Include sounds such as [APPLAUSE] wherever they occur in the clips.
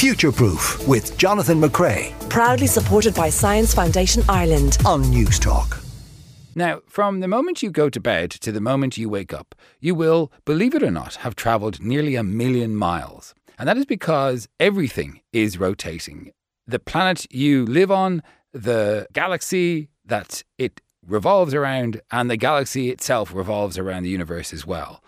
Futureproof with Jonathan McCrea Proudly supported by Science Foundation Ireland. on News Talk. Now, from the moment you go to bed to the moment you wake up, you will, believe it or not, have travelled nearly a million miles. And that is because everything is rotating. The planet you live on, the galaxy that it revolves around, and the galaxy itself revolves around the universe as well.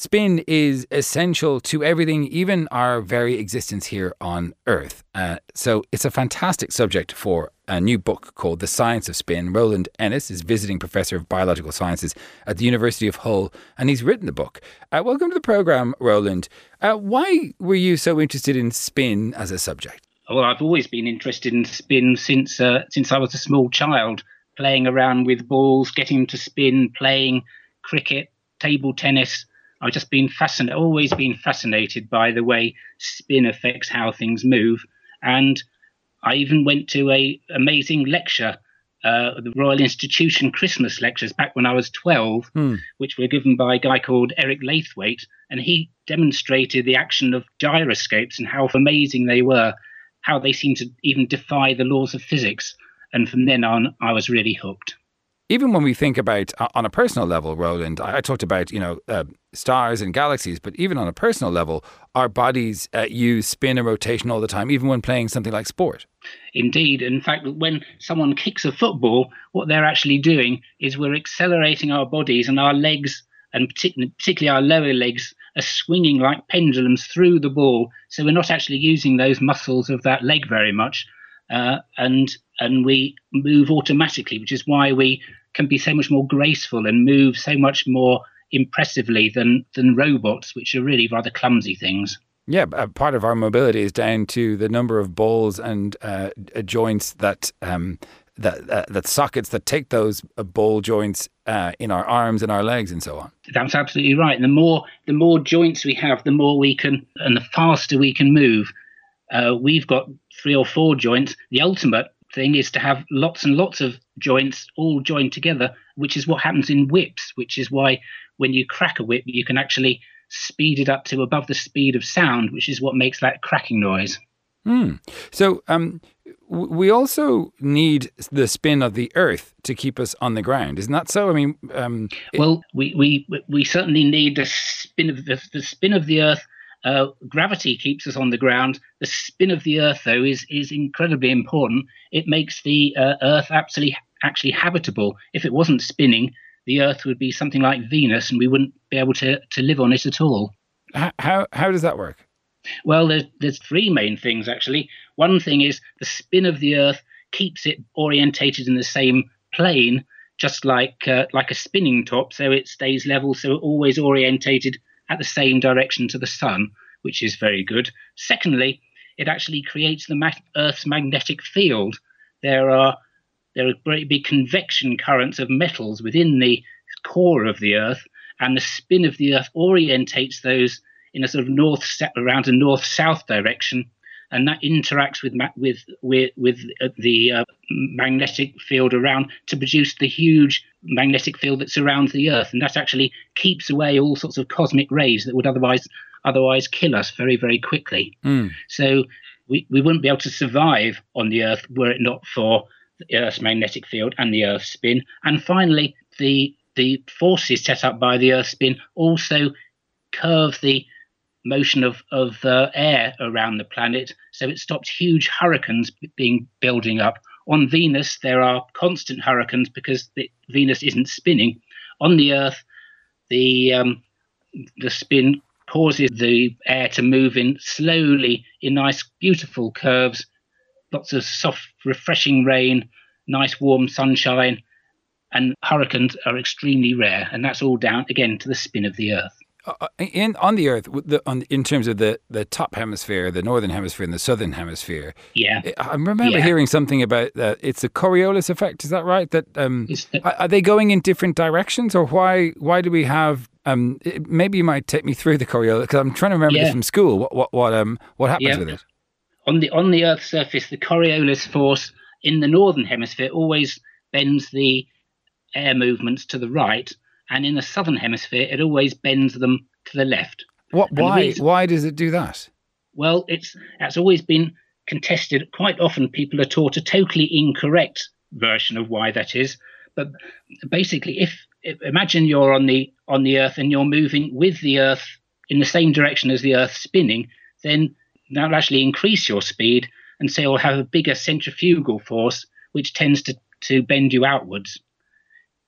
Spin is essential to everything, even our very existence here on Earth. Uh, so it's a fantastic subject for a new book called The Science of Spin. Roland Ennos is visiting professor of biological sciences at the University of Hull, and he's written the book. Uh, welcome to the program, Roland. Uh, why were you so interested in spin as a subject? Well, I've always been interested in spin since uh, since I was a small child, playing around with balls, getting to spin, playing cricket, table tennis. I've just been fascinated, always been fascinated by the way spin affects how things move, and I even went to a amazing lecture, uh, the Royal Institution Christmas lectures back when I was twelve, which were given by a guy called Eric Laithwaite, and he demonstrated the action of gyroscopes and how amazing they were, how they seemed to even defy the laws of physics. And from then on, I was really hooked. Even when we think about uh, on a personal level, Roland, I, I talked about you know uh, stars and galaxies, but even on a personal level, our bodies uh, use spin and rotation all the time, even when playing something like sport. Indeed, in fact, when someone kicks a football, what they're actually doing is we're accelerating our bodies and our legs, and particularly, particularly our lower legs, are swinging like pendulums through the ball. So we're not actually using those muscles of that leg very much, uh, and and we move automatically, which is why we can be so much more graceful and move so much more impressively than than robots, which are really rather clumsy things. Yeah, uh, part of our mobility is down to the number of balls and uh, uh, joints that um, that uh, that sockets that take those uh, ball joints uh, in our arms and our legs and so on. That's absolutely right. And the more the more joints we have, the more we can and the faster we can move. Uh, we've got three or four joints. The ultimate thing is to have lots and lots of joints all joined together, which is what happens in whips. Which is why when you crack a whip, you can actually speed it up to above the speed of sound, which is what makes that cracking noise. Hmm. So um, we also need the spin of the Earth to keep us on the ground, isn't that so? I mean, um, it- Well, we we we certainly need the spin of the, the spin of the Earth. Uh, gravity keeps us on the ground. The spin of the Earth, though, is is incredibly important. It makes the uh, Earth absolutely actually habitable. If it wasn't spinning, the Earth would be something like Venus, and we wouldn't be able to to live on it at all. how how does that work? Well, there's, there's three main things actually. One thing is the spin of the Earth keeps it orientated in the same plane, just like uh, like a spinning top, so it stays level, so always orientated at the same direction to the sun, which is very good. Secondly, it actually creates the ma- Earth's magnetic field. There are there are great big convection currents of metals within the core of the Earth, and the spin of the Earth orientates those in a sort of north around a north south direction, and that interacts with with with with uh, the uh, magnetic field around to produce the huge magnetic field that surrounds the Earth, and that actually keeps away all sorts of cosmic rays that would otherwise otherwise kill us very very quickly. So we, we wouldn't be able to survive on the Earth were it not for the Earth's magnetic field and the Earth's spin. And finally, the the forces set up by the Earth's spin also curve the motion of of uh, air around the planet, so it stopped huge hurricanes being building up. On Venus, there are constant hurricanes because the, Venus isn't spinning. On the Earth, the um, the spin causes the air to move in slowly in nice, beautiful curves. Lots of soft, refreshing rain, nice, warm sunshine, and hurricanes are extremely rare. And that's all down again to the spin of the Earth. Uh, in on the Earth, the, on, in terms of the, the top hemisphere, the northern hemisphere, and the southern hemisphere. Yeah. I remember Yeah. hearing something about that. It's a Coriolis effect. Is that right? That um, the- are, are they going in different directions, or why? Why do we have? Um, it- maybe you might take me through the Coriolis because I'm trying to remember this from school. What what what um what happens Yeah. with it? on the on the Earth's surface, the Coriolis force in the northern hemisphere always bends the air movements to the right, and in the southern hemisphere, it always bends them to the left. What why reason- why does it do that? Well, it's that's always been contested. Quite often, people are taught a totally incorrect version of why that is. But basically, if, if imagine you're on the on the Earth and you're moving with the Earth in the same direction as the Earth spinning, then that'll actually increase your speed, and so you'll have a bigger centrifugal force, which tends to to bend you outwards.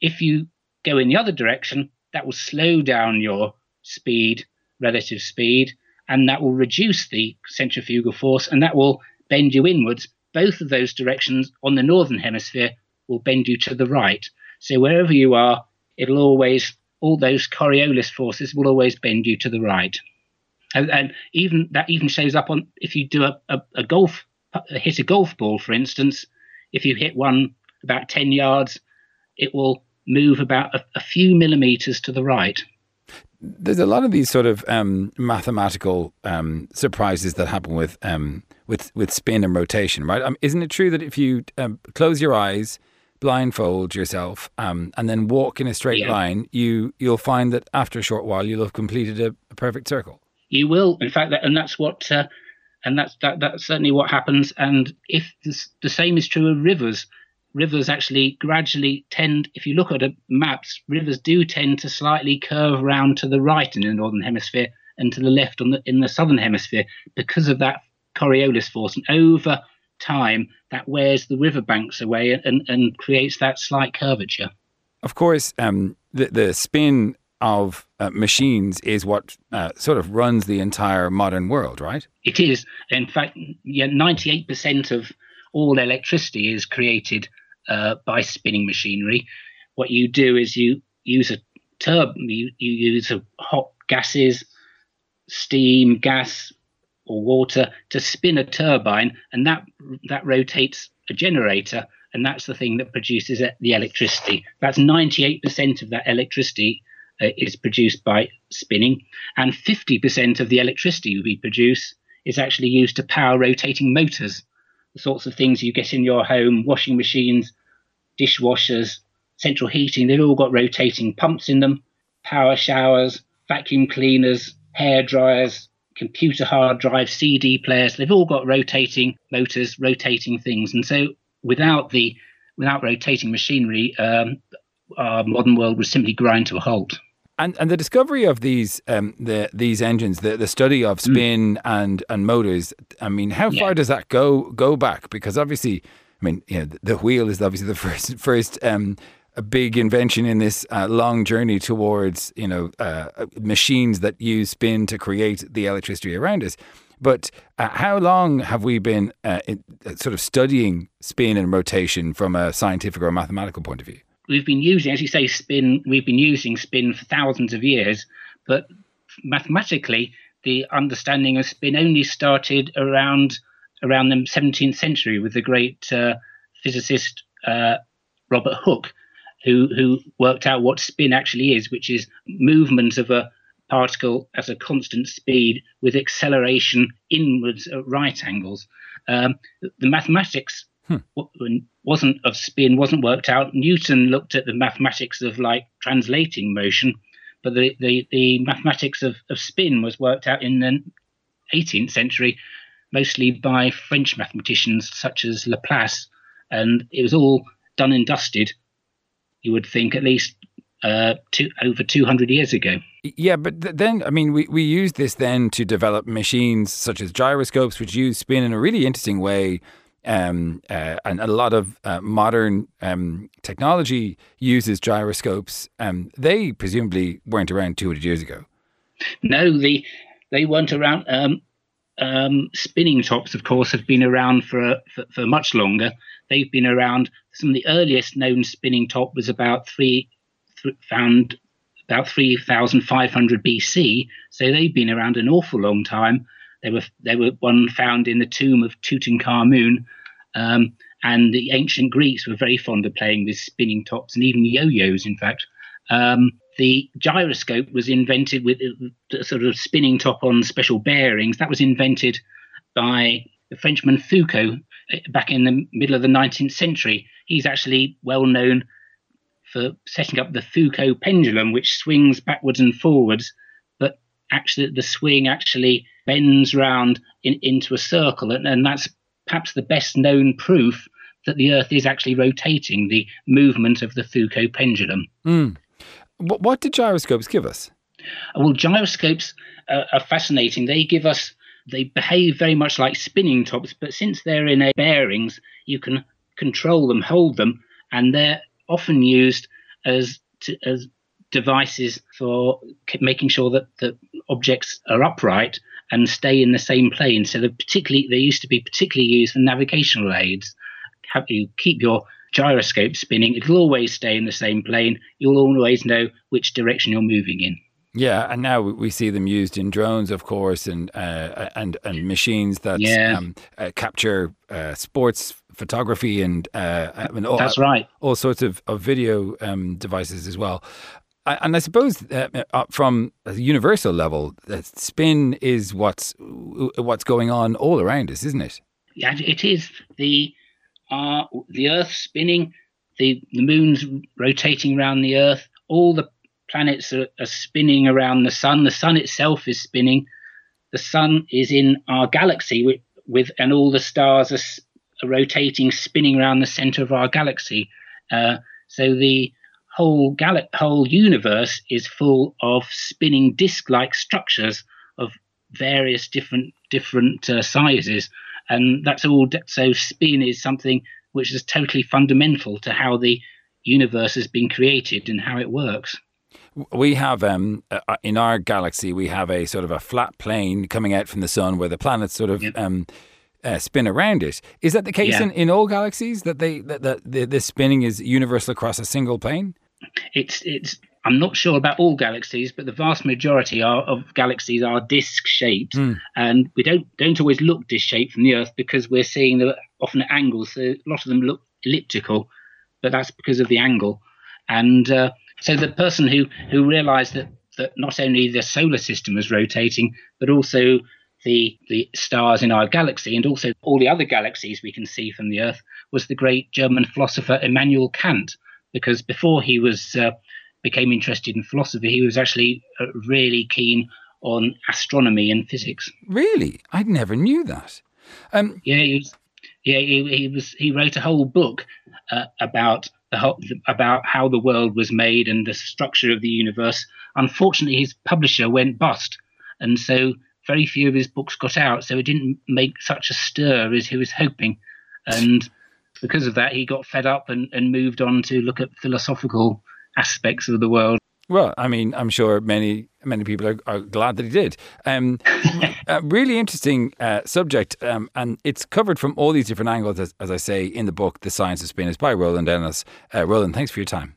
If you go in the other direction, that will slow down your speed, relative speed, and that will reduce the centrifugal force, and that will bend you inwards. Both of those directions on the northern hemisphere will bend you to the right. So wherever you are, it'll always all those Coriolis forces will always bend you to the right. And, and even that even shows up on if you do a, a, a golf hit a golf ball, for instance, if you hit one about 10 yards, it will move about a, a few millimeters to the right. There's a lot of these sort of um, mathematical um, surprises that happen with um, with with spin and rotation, right? Um, isn't it true that if you um, close your eyes, blindfold yourself, um, and then walk in a straight yeah. line, you you'll find that after a short while you'll have completed a, a perfect circle. You will, in fact, that, and that's what, uh, and that's that, that's certainly what happens. And if this, the same is true of rivers, rivers actually gradually tend, if you look at maps, rivers do tend to slightly curve around to the right in the northern hemisphere and to the left on the, in the southern hemisphere because of that Coriolis force. And over time, that wears the riverbanks away and, and creates that slight curvature. Of course, um, the, the spin of uh, machines is what uh, sort of runs the entire modern world, right? It is. In fact, yeah, 98% of all electricity is created uh, by spinning machinery. What you do is you use a turbine, you, you use a hot gases, steam, gas, or water to spin a turbine, and that that rotates a generator, and that's the thing that produces the electricity. That's 98% of that electricity uh, is produced by spinning, and 50% of the electricity we produce is actually used to power rotating motors the sorts of things you get in your home washing machines, dishwashers, central heating they've all got rotating pumps in them, power showers, vacuum cleaners, hair dryers, computer hard drives, CD players. They've all got rotating motors, rotating things. And so without the without rotating machinery, um, our modern world would simply grind to a halt. And and the discovery of these um, the these engines, the, the study of mm. spin mm. and and motors. I mean, how yeah. far does that go go back? Because obviously, I mean, you know, the, wheel is obviously the [LAUGHS] first first um, a big invention in this uh, long journey towards you know uh, machines that use spin to create the electricity around us. But uh, how long have we been uh, in, uh, sort of studying spin and rotation from a scientific or mathematical point of view? We've been using, as you say, spin. We've been using spin for thousands of years, but mathematically, the understanding of spin only started around around the 17th century with the great uh, physicist uh, Robert Hooke, who who worked out what spin actually is, which is movement of a particle at a constant speed with acceleration inwards at right angles. Um, the mathematics hmm. wasn't of spin wasn't worked out. Newton looked at the mathematics of like translating motion, but the the, the mathematics of, of spin was worked out in the 18th century, mostly by French mathematicians such as Laplace, and it was all done and dusted. You would think at least uh, two, over 200 years ago. Yeah, but th- then, I mean, we, we use this then to develop machines such as gyroscopes, which use spin in a really interesting way um, uh, and a lot of uh, modern um, technology uses gyroscopes. Um, they presumably weren't around 200 years ago. No, the, they weren't around. Um, um, spinning tops, of course, have been around for, for, for much longer. They've been around. Some of the earliest known spinning top was about three, th- found about 3,500 BC. So they've been around an awful long time. They were they were one found in the tomb of Tutankhamun, um, and the ancient Greeks were very fond of playing with spinning tops and even yo-yos. In fact, um, the gyroscope was invented with a sort of spinning top on special bearings. That was invented by the Frenchman Foucault uh, back in the middle of the 19th century. He's actually well known for setting up the Foucault pendulum, which swings backwards and forwards actually the swing actually bends round in, into a circle, and, and that's perhaps the best known proof that the Earth is actually rotating. The movement of the Foucault pendulum. Mm. What did gyroscopes give us? Well, gyroscopes uh, are fascinating. They give us they behave very much like spinning tops, but since they're in a bearings, you can control them, hold them, and they're often used as to, as devices for making sure that the objects are upright and stay in the same plane. So, particularly they used to be particularly used for navigational aids. Have you keep your gyroscope spinning? It'll always stay in the same plane. You'll always know which direction you're moving in. Yeah, and now we see them used in drones, of course, and uh, and and machines that yeah. um, uh, capture uh, sports photography and, uh, and all, that's right, all sorts of, of video um, devices as well. And I suppose uh, uh, from a universal level, spin is what's what's going on all around us, isn't it? Yeah, it is the the Earth spinning, the the moon's rotating around the Earth, all the planets are, are spinning around the sun. The sun itself is spinning. The sun is in our galaxy with, with and all the stars are, are, rotating, spinning around the center of our galaxy. Uh, so the whole gal- whole universe is full of spinning disk-like structures of various different different uh, sizes, and that's all. So spin is something which is totally fundamental to how the universe has been created and how it works we have um, uh, in our galaxy we have a sort of a flat plane coming out from the sun where the planets sort of yep. um, uh, spin around it. Is that the case yeah. in, in all galaxies that they that, that the, the spinning is universal across a single plane? It's it's I'm not sure about all galaxies, but the vast majority are, of galaxies are disc shaped, mm. and we don't don't always look disc shaped from the Earth because we're seeing them often at angles. So a lot of them look elliptical, but that's because of the angle. And uh, so the person who who realised that that not only the solar system was rotating, but also the the stars in our galaxy and also all the other galaxies we can see from the Earth was the great German philosopher Immanuel Kant. Because before he was uh, became interested in philosophy, he was actually uh, really keen on astronomy and physics. Really, I never knew that. Um, yeah, he was. Yeah, he, he was. He wrote a whole book uh, about whole, about how the world was made and the structure of the universe. Unfortunately, his publisher went bust, and so very few of his books got out. So it didn't make such a stir as he was hoping, and because of that, he got fed up and, and moved on to look at philosophical aspects of the world. Well, I mean, I'm sure many many people are, are glad that he did. Um, [LAUGHS] a really interesting uh, subject, um, and it's covered from all these different angles, as, as, I say in the book, "The Science of Spin." is by Roland Ennos. Uh, Roland, thanks for your time.